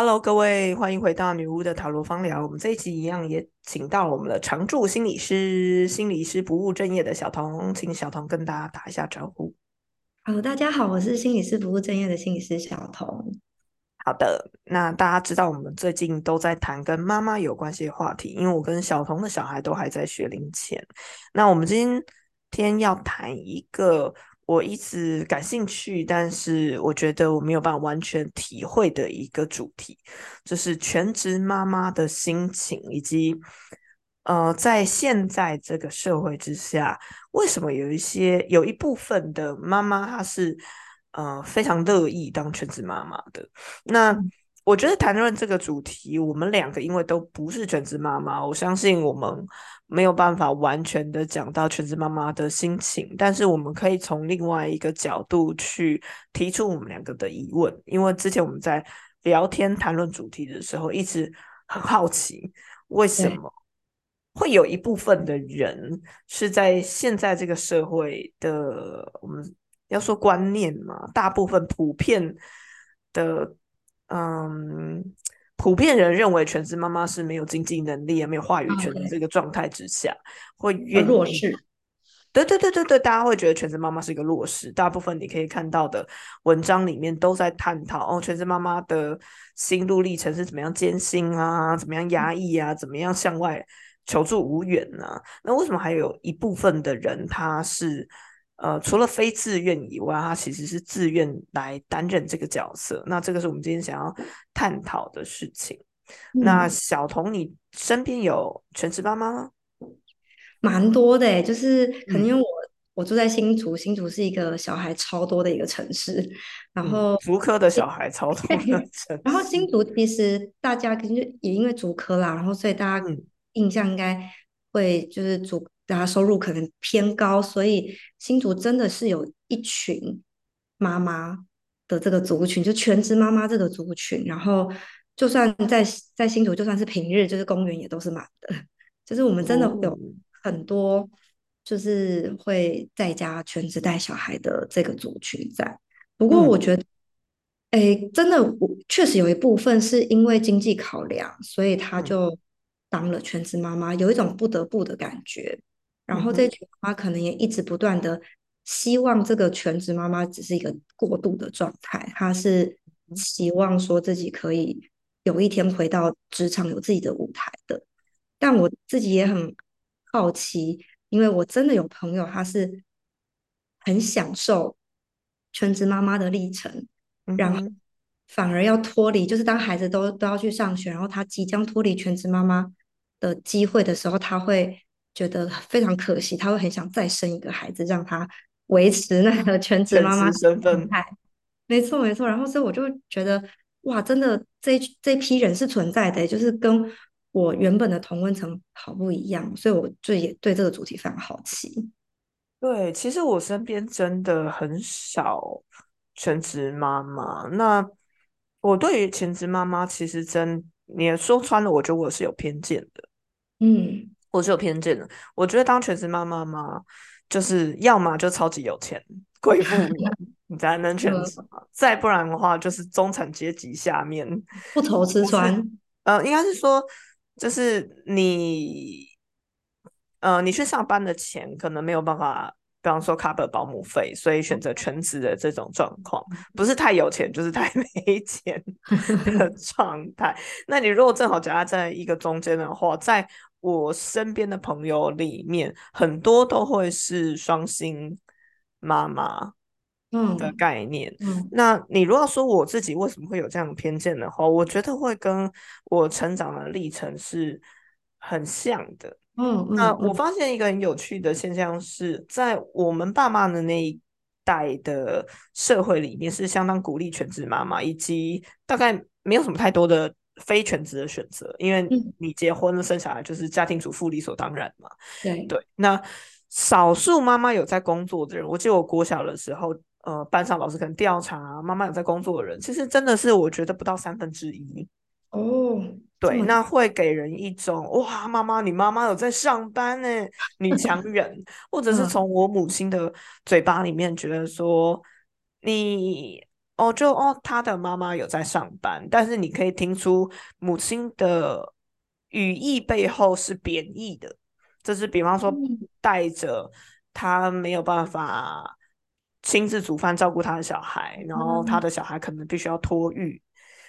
Hello，各位，欢迎回到女巫的塔罗方聊。我们这一集一样也请到了我们的常驻心理师、心理师不务正业的小童，请小童跟大家打一下招呼。好，大家好，我是心理师不务正业的心理师小童。好的，那大家知道我们最近都在谈跟妈妈有关系的话题，因为我跟小童的小孩都还在学龄前。那我们今天要谈一个。我一直感兴趣，但是我觉得我没有办法完全体会的一个主题，就是全职妈妈的心情，以及呃，在现在这个社会之下，为什么有一些有一部分的妈妈她是呃非常乐意当全职妈妈的？那我觉得谈论这个主题，我们两个因为都不是全职妈妈，我相信我们。没有办法完全的讲到全职妈妈的心情，但是我们可以从另外一个角度去提出我们两个的疑问。因为之前我们在聊天谈论主题的时候，一直很好奇，为什么会有一部分的人是在现在这个社会的我们要说观念嘛，大部分普遍的，嗯。普遍人认为全职妈妈是没有经济能力也、没有话语权的这个状态之下，会越弱势。对对对对对，大家会觉得全职妈妈是一个弱势。大部分你可以看到的文章里面都在探讨哦，全职妈妈的心路历程是怎么样艰辛啊，怎么样压抑啊，怎么样向外求助无援呢？那为什么还有一部分的人他是？呃，除了非自愿以外，他其实是自愿来担任这个角色。那这个是我们今天想要探讨的事情。那小童，你身边有全职妈妈吗？蛮多的，就是可能因为我我住在新竹，新竹是一个小孩超多的一个城市，然后竹科的小孩超多的城。然后新竹其实大家可能就也因为竹科啦，然后所以大家印象应该会就是竹。大家收入可能偏高，所以新竹真的是有一群妈妈的这个族群，就全职妈妈这个族群。然后，就算在在新竹，就算是平日，就是公园也都是满的。就是我们真的有很多，就是会在家全职带小孩的这个族群在。不过，我觉得，哎，真的，我确实有一部分是因为经济考量，所以他就当了全职妈妈，有一种不得不的感觉。然后这群妈妈可能也一直不断的希望这个全职妈妈只是一个过渡的状态，她是希望说自己可以有一天回到职场有自己的舞台的。但我自己也很好奇，因为我真的有朋友，他是很享受全职妈妈的历程，然后反而要脱离，就是当孩子都都要去上学，然后他即将脱离全职妈妈的机会的时候，他会。觉得非常可惜，他会很想再生一个孩子，让他维持那个全职妈妈身份。没错，没错。然后，所以我就觉得，哇，真的这这批人是存在的，就是跟我原本的同温层好不一样。所以，我就也对这个主题非常好奇。对，其实我身边真的很少全职妈妈。那我对于全职妈妈，其实真你说穿了，我觉得我是有偏见的。嗯。我是有偏见的，我觉得当全职妈妈嘛，就是要么就超级有钱贵妇 人，你才能全职嘛；再不然的话，就是中产阶级下面不愁吃穿。呃，应该是说，就是你，呃，你去上班的钱可能没有办法，比方说 cover 保姆费，所以选择全职的这种状况，不是太有钱，就是太没钱的 状态。那你如果正好夹在一个中间的话，在我身边的朋友里面，很多都会是双薪妈妈嗯的概念。那你如果说我自己为什么会有这样的偏见的话，我觉得会跟我成长的历程是很像的。嗯，那我发现一个很有趣的现象是在我们爸妈的那一代的社会里面，是相当鼓励全职妈妈，以及大概没有什么太多的。非全职的选择，因为你结婚了生小孩就是家庭主妇理所当然嘛。对对，那少数妈妈有在工作的人，我记得我国小的时候，呃，班上老师可能调查妈妈有在工作的人，其实真的是我觉得不到三分之一。哦，对，那会给人一种哇，妈妈你妈妈有在上班呢，女强 人，或者是从我母亲的嘴巴里面觉得说你。哦，就哦，他的妈妈有在上班，但是你可以听出母亲的语义背后是贬义的，就是比方说带着他没有办法亲自煮饭照顾他的小孩，然后他的小孩可能必须要托育。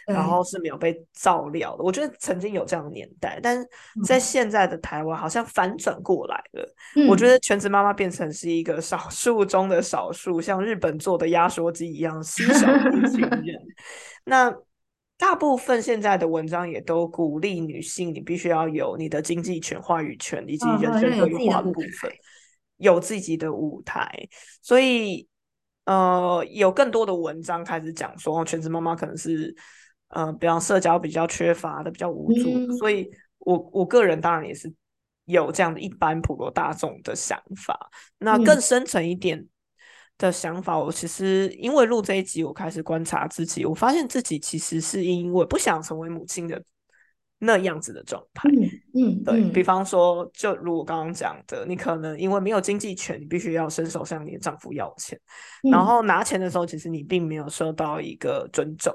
然后是没有被照料的。我觉得曾经有这样的年代，但是在现在的台湾好像反转过来了。我觉得全职妈妈变成是一个少数中的少数，像日本做的压缩机一样稀少一群 人。那大部分现在的文章也都鼓励女性，你必须要有你的经济权、话语权以及人生规划部分，有自己的舞台。所以，呃，有更多的文章开始讲说，全职妈妈可能是。呃，比方社交比较缺乏的，比较无助，所以我我个人当然也是有这样的一般普罗大众的想法。那更深层一点的想法，我其实因为录这一集，我开始观察自己，我发现自己其实是因为不想成为母亲的那样子的状态。嗯，对比方说，就如我刚刚讲的，你可能因为没有经济权，你必须要伸手向你的丈夫要钱，然后拿钱的时候，其实你并没有受到一个尊重。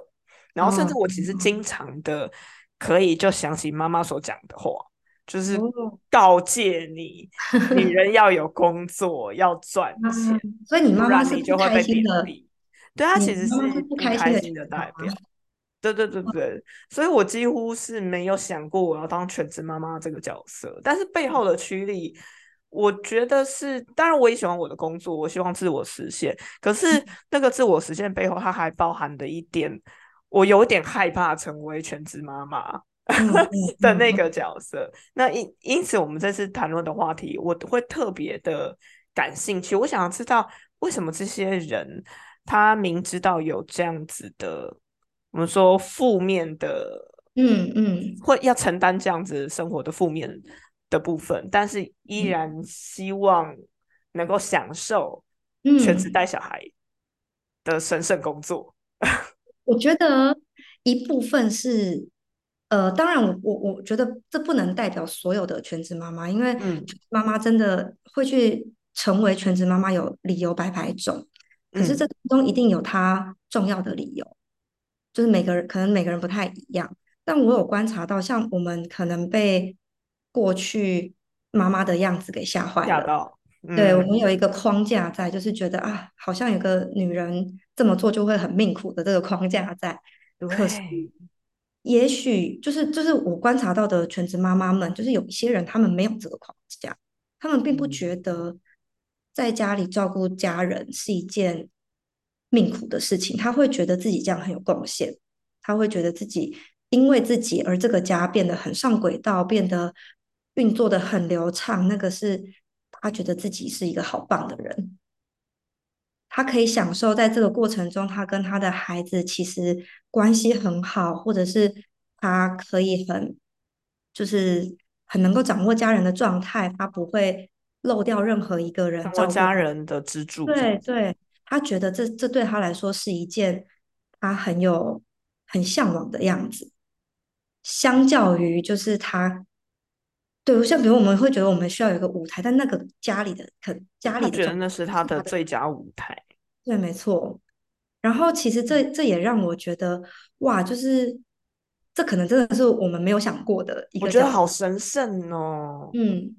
然后，甚至我其实经常的可以就想起妈妈所讲的话，就是告诫你，女人要有工作，要赚钱。所以你妈妈是就会被贬低。对，她其实是不开心的代表。对对对对，所以我几乎是没有想过我要当全职妈妈这个角色。但是背后的驱力，我觉得是，当然我也喜欢我的工作，我希望自我实现。可是那个自我实现背后，它还包含的一点。我有点害怕成为全职妈妈 的那个角色，那因因此我们这次谈论的话题，我会特别的感兴趣。我想要知道为什么这些人他明知道有这样子的，我们说负面的，嗯嗯，会要承担这样子生活的负面的部分，但是依然希望能够享受全职带小孩的神圣工作。我觉得一部分是，呃，当然，我我我觉得这不能代表所有的全职妈妈，因为妈妈真的会去成为全职妈妈有理由百百种，可是这中一定有她重要的理由，就是每个人可能每个人不太一样，但我有观察到，像我们可能被过去妈妈的样子给吓坏了。对我们有一个框架在，就是觉得啊，好像有个女人这么做就会很命苦的这个框架在。可是，也许就是就是我观察到的全职妈妈们，就是有一些人他们没有这个框架，他们并不觉得在家里照顾家人是一件命苦的事情，他会觉得自己这样很有贡献，他会觉得自己因为自己而这个家变得很上轨道，变得运作的很流畅，那个是。他觉得自己是一个好棒的人，他可以享受在这个过程中，他跟他的孩子其实关系很好，或者是他可以很就是很能够掌握家人的状态，他不会漏掉任何一个人，做家人的支柱。对对，他觉得这这对他来说是一件他很有很向往的样子，相较于就是他。对，像比如我们会觉得我们需要有一个舞台，但那个家里的可家里的觉得那是他的最佳舞台。对，没错。然后其实这这也让我觉得哇，就是这可能真的是我们没有想过的一个。我觉得好神圣哦。嗯，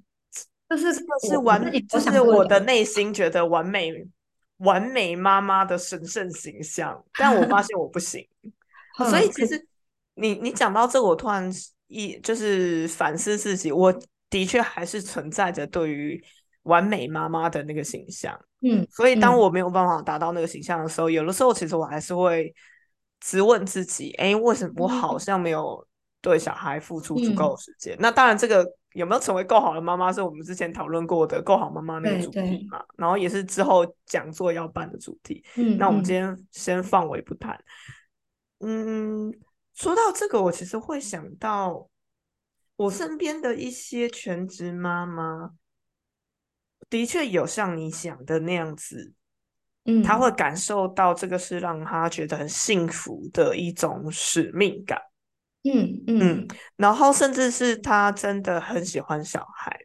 就是是完，就是我的内心觉得完美完美妈妈的神圣形象，但我发 现我不行。所以其实你你讲到这，我突然。一就是反思自己，我的确还是存在着对于完美妈妈的那个形象，嗯，所以当我没有办法达到那个形象的时候，有的时候其实我还是会质问自己，哎，为什么我好像没有对小孩付出足够的时间？那当然，这个有没有成为够好的妈妈，是我们之前讨论过的够好妈妈那个主题嘛，然后也是之后讲座要办的主题。嗯，那我们今天先放尾不谈，嗯。说到这个，我其实会想到我身边的一些全职妈妈，的确有像你想的那样子，嗯，她会感受到这个是让她觉得很幸福的一种使命感，嗯嗯，然后甚至是她真的很喜欢小孩，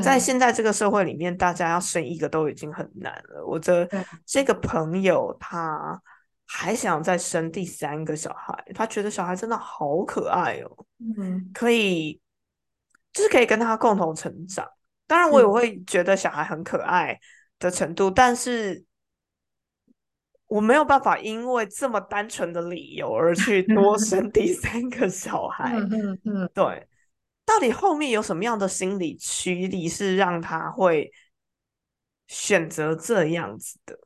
在现在这个社会里面，大家要生一个都已经很难了。我的这个朋友，他还想再生第三个小孩，他觉得小孩真的好可爱哦，嗯，可以，就是可以跟他共同成长。当然，我也会觉得小孩很可爱的程度，但是我没有办法因为这么单纯的理由而去多 生第三个小孩。嗯嗯，对，到底后面有什么样的心理驱力是让他会选择这样子的？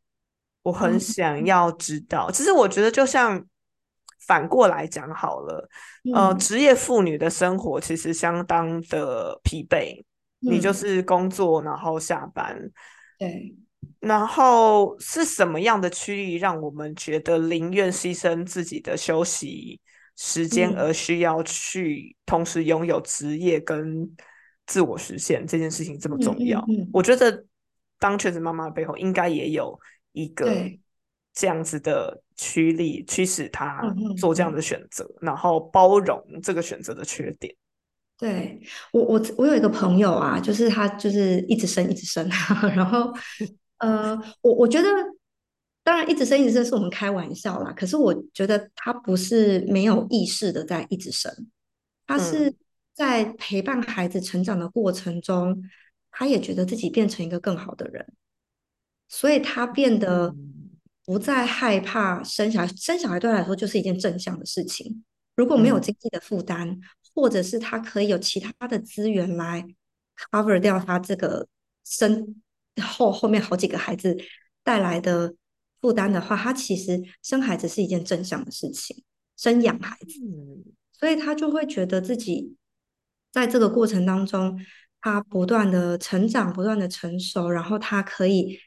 我很想要知道。其实我觉得，就像反过来讲好了，呃，职业妇女的生活其实相当的疲惫。你就是工作，然后下班。对。然后是什么样的驱力让我们觉得宁愿牺牲自己的休息时间，而需要去同时拥有职业跟自我实现这件事情这么重要？我觉得当全职妈妈背后应该也有。一个这样子的驱力驱使他做这样的选择，然后包容这个选择的缺点。对我，我我有一个朋友啊，就是他就是一直生一直生，然后 呃，我我觉得当然一直生一直生是我们开玩笑啦，可是我觉得他不是没有意识的在一直生，他是在陪伴孩子成长的过程中，他也觉得自己变成一个更好的人。所以他变得不再害怕生小孩，生小孩对他来说就是一件正向的事情。如果没有经济的负担，或者是他可以有其他的资源来 cover 掉他这个生后后面好几个孩子带来的负担的话，他其实生孩子是一件正向的事情，生养孩子。所以他就会觉得自己在这个过程当中，他不断的成长，不断的成熟，然后他可以。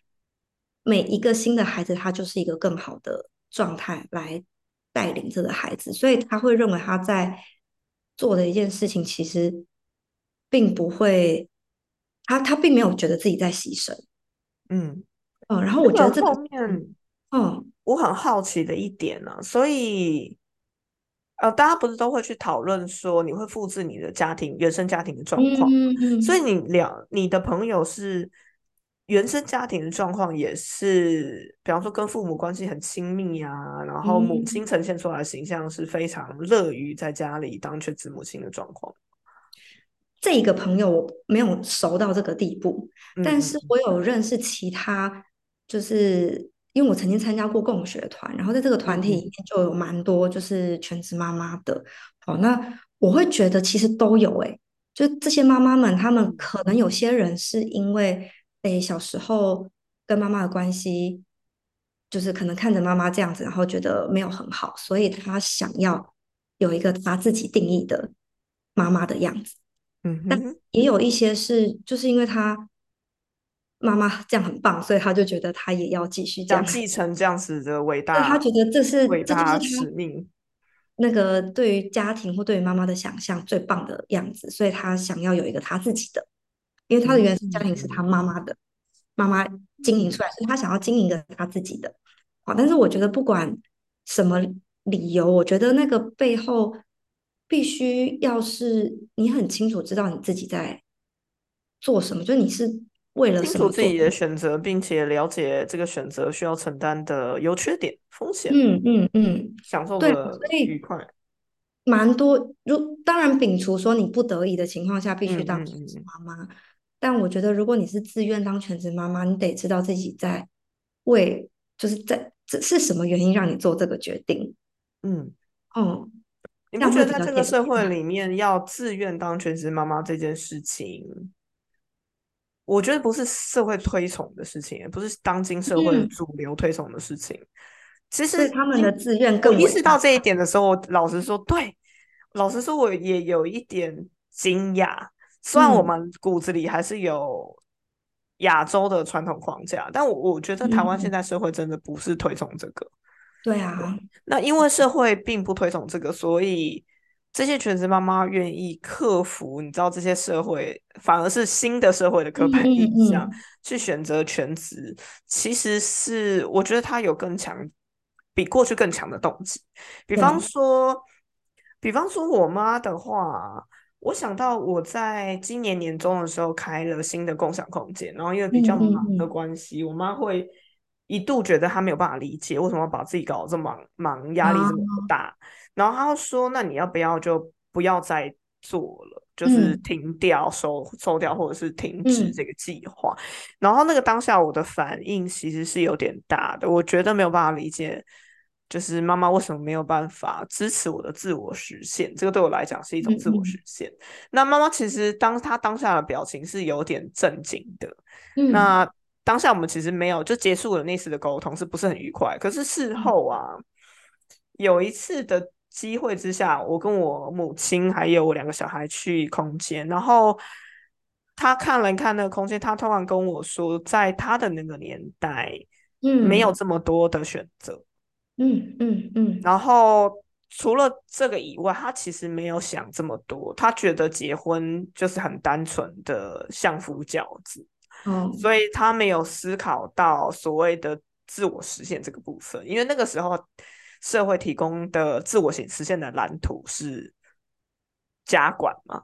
每一个新的孩子，他就是一个更好的状态来带领这个孩子，所以他会认为他在做的一件事情，其实并不会，他他并没有觉得自己在牺牲。嗯嗯，然后我觉得这后面，嗯，我很好奇的一点呢，所以呃，大家不是都会去讨论说，你会复制你的家庭原生家庭的状况，所以你两你的朋友是。原生家庭的状况也是，比方说跟父母关系很亲密啊，然后母亲呈现出来的形象是非常乐于在家里当全职母亲的状况。这一个朋友我没有熟到这个地步，但是我有认识其他，就是因为我曾经参加过共学团，然后在这个团体里面就有蛮多就是全职妈妈的。哦，那我会觉得其实都有诶，就这些妈妈们，她们可能有些人是因为。诶，小时候跟妈妈的关系，就是可能看着妈妈这样子，然后觉得没有很好，所以他想要有一个他自己定义的妈妈的样子。嗯，但也有一些是，就是因为他妈妈这样很棒，所以他就觉得他也要继续这样继承这样子的伟大。他觉得这是伟大使命，那个对于家庭或对于妈妈的想象最棒的样子，所以他想要有一个他自己的。因为他的原生家庭是他妈妈的妈妈经营出来，所以他想要经营一个他自己的。好，但是我觉得不管什么理由，我觉得那个背后必须要是你很清楚知道你自己在做什么，就你是为了清楚自己的选择，并且了解这个选择需要承担的优缺点、风险。嗯嗯嗯，享受的愉快。蛮多，如当然摒除说你不得已的情况下必须当全职妈妈。但我觉得，如果你是自愿当全职妈妈，你得知道自己在为，就是在这是什么原因让你做这个决定。嗯，嗯，你不觉得在这个社会里面要自愿当全职妈妈这件事情，我觉得不是社会推崇的事情，不是当今社会主流推崇的事情。其实他们的自愿更意识到这一点的时候，老实说，对，老实说，我也有一点惊讶。虽然我们骨子里还是有亚洲的传统框架，但我我觉得台湾现在社会真的不是推崇这个。对啊，那因为社会并不推崇这个，所以这些全职妈妈愿意克服，你知道这些社会反而是新的社会的刻板印象，去选择全职，其实是我觉得他有更强，比过去更强的动机。比方说，比方说我妈的话。我想到我在今年年中的时候开了新的共享空间，然后因为比较忙的关系，我妈会一度觉得她没有办法理解为什么把自己搞得这么忙，忙压力这么大。然后她说：“那你要不要就不要再做了，就是停掉、收收掉，或者是停止这个计划？”然后那个当下我的反应其实是有点大的，我觉得没有办法理解，就是妈妈为什么没有办法支持我的自我实现？这个对我来讲是一种自我实现。那妈妈其实当她当下的表情是有点震惊的。那当下我们其实没有就结束了那次的沟通，是不是很愉快？可是事后啊，有一次的。机会之下，我跟我母亲还有我两个小孩去空间，然后他看了看那个空间，他突然跟我说，在他的那个年代，嗯，没有这么多的选择，嗯嗯嗯，然后除了这个以外，他其实没有想这么多，他觉得结婚就是很单纯的相夫教子，嗯，所以他没有思考到所谓的自我实现这个部分，因为那个时候。社会提供的自我显实现的蓝图是家管嘛？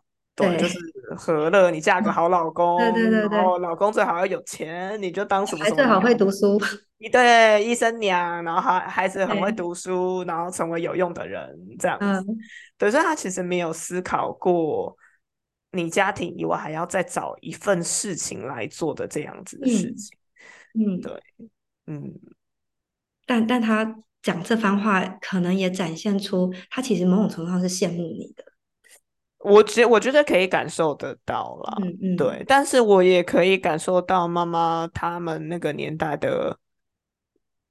对，就是和乐，你嫁个好老公，对对对对，老公最好要有钱，你就当什么什么，最好会读书，一对医生娘，然后孩孩子很会读书，然后成为有用的人，这样子。对，所以他其实没有思考过，你家庭以外还要再找一份事情来做的这样子的事情。嗯，对，嗯，但但他。讲这番话，可能也展现出他其实某种程度上是羡慕你的。我觉我觉得可以感受得到啦，嗯嗯，对。但是我也可以感受到妈妈他们那个年代的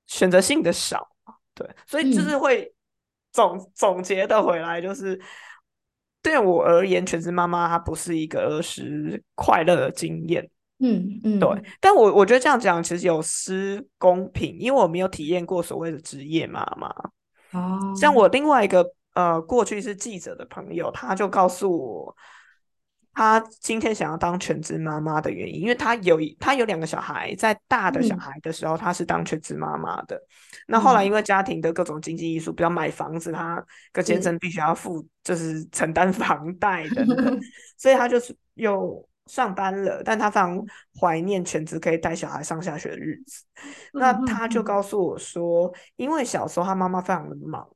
选择性的少，对。所以就是会总总结的回来，就是对我而言，全职妈妈她不是一个儿时快乐的经验。嗯嗯，对，但我我觉得这样讲其实有失公平，因为我没有体验过所谓的职业妈妈。哦，像我另外一个呃，过去是记者的朋友，他就告诉我，他今天想要当全职妈妈的原因，因为他有他有两个小孩，在大的小孩的时候，他是当全职妈妈的。那后来因为家庭的各种经济因素，比如买房子，他跟先生必须要付，就是承担房贷等等，所以他就是又。上班了，但他非常怀念全职可以带小孩上下学的日子。那他就告诉我说，因为小时候他妈妈非常的忙，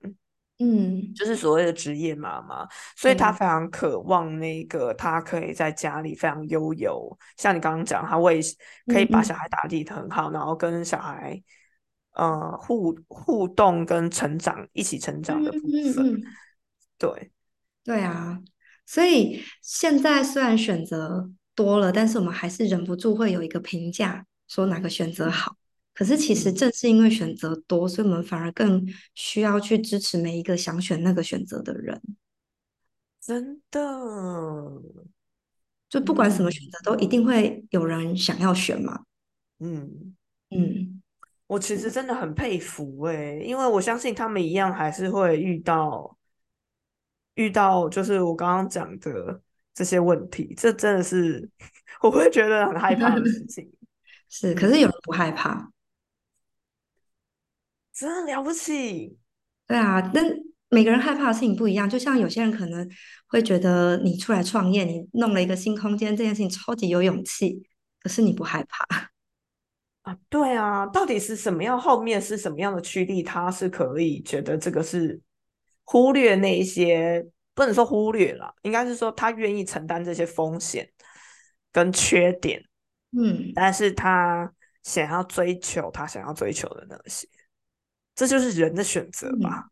嗯，就是所谓的职业妈妈，所以她非常渴望那个她可以在家里非常悠游。像你刚刚讲，她为可以把小孩打理的很好，然后跟小孩呃互互动跟成长一起成长的部分。对，对啊，所以现在虽然选择。多了，但是我们还是忍不住会有一个评价，说哪个选择好。可是其实正是因为选择多，所以我们反而更需要去支持每一个想选那个选择的人。真的，就不管什么选择，都一定会有人想要选嘛。嗯嗯，我其实真的很佩服哎，因为我相信他们一样还是会遇到遇到，就是我刚刚讲的。这些问题，这真的是 我会觉得很害怕的事情。是，可是有人不害怕，真的了不起。对啊，但每个人害怕的事情不一样。就像有些人可能会觉得你出来创业，你弄了一个新空间，这件事情超级有勇气，可是你不害怕 啊？对啊，到底是什么样？后面是什么样的驱力？他是可以觉得这个是忽略那一些。不能说忽略了，应该是说他愿意承担这些风险跟缺点，嗯，但是他想要追求他想要追求的那些，这就是人的选择吧？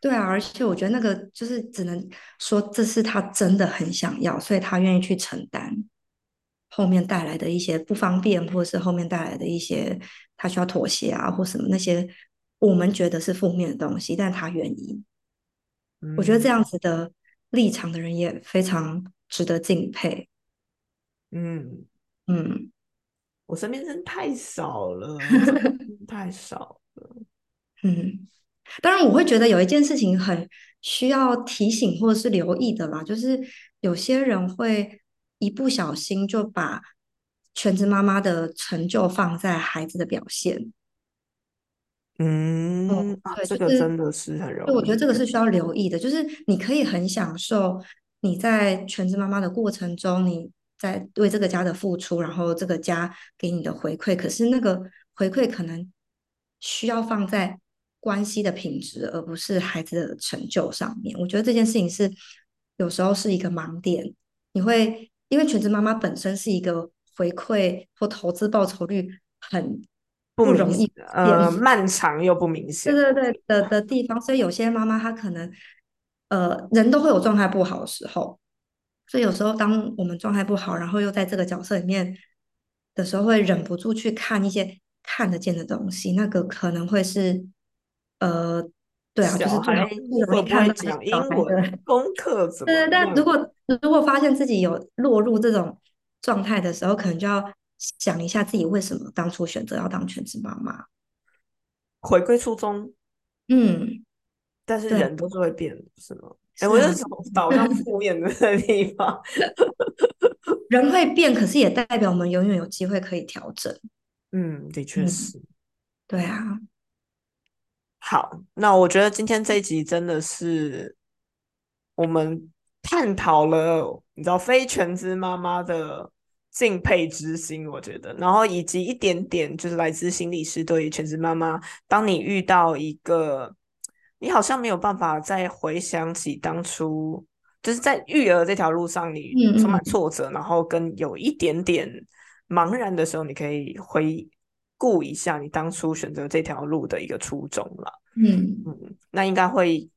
对啊，而且我觉得那个就是只能说这是他真的很想要，所以他愿意去承担后面带来的一些不方便，或者是后面带来的一些他需要妥协啊，或什么那些我们觉得是负面的东西，但他愿意。我觉得这样子的立场的人也非常值得敬佩。嗯嗯，我身边人太少了，太少了。嗯，当然我会觉得有一件事情很需要提醒或者是留意的啦，就是有些人会一不小心就把全职妈妈的成就放在孩子的表现。嗯，对，这个真的是很容易。我觉得这个是需要留意的，就是你可以很享受你在全职妈妈的过程中，你在为这个家的付出，然后这个家给你的回馈。可是那个回馈可能需要放在关系的品质，而不是孩子的成就上面。我觉得这件事情是有时候是一个盲点。你会因为全职妈妈本身是一个回馈或投资报酬率很不容易，呃，漫长又不明显，对对对的的地方。所以有些妈妈她可能呃人都会有状态不好的时候，所以有时候当我们状态不好，然后又在这个角色里面的时候，会忍不住去看一些。看得见的东西，那个可能会是，呃，对啊，就是最会不会讲英文功课怎么？对，但如 果如果发现自己有落入这种状态的时候，可能就要想一下自己为什么当初选择要当全职妈妈，回归初衷。嗯，但是人都是会变，是吗？哎，我是导向负面的地方。人会变，可是也代表我们永远有机会可以调整。嗯，的确是，对啊。好，那我觉得今天这一集真的是我们探讨了，你知道非全职妈妈的敬佩之心，我觉得，然后以及一点点就是来自心理师对于全职妈妈，当你遇到一个你好像没有办法再回想起当初，就是在育儿这条路上你充满挫折，然后跟有一点点。茫然的时候，你可以回顾一下你当初选择这条路的一个初衷了。嗯嗯，那应该会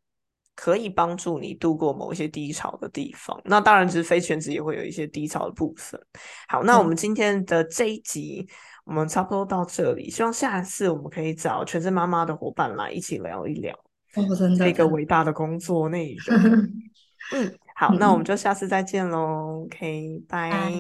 可以帮助你度过某一些低潮的地方。那当然，其实非全职也会有一些低潮的部分。好，那我们今天的这一集，我们差不多到这里。希望下一次我们可以找全职妈妈的伙伴来一起聊一聊这个伟大的工作内容。嗯，好，那我们就下次再见喽。OK，拜。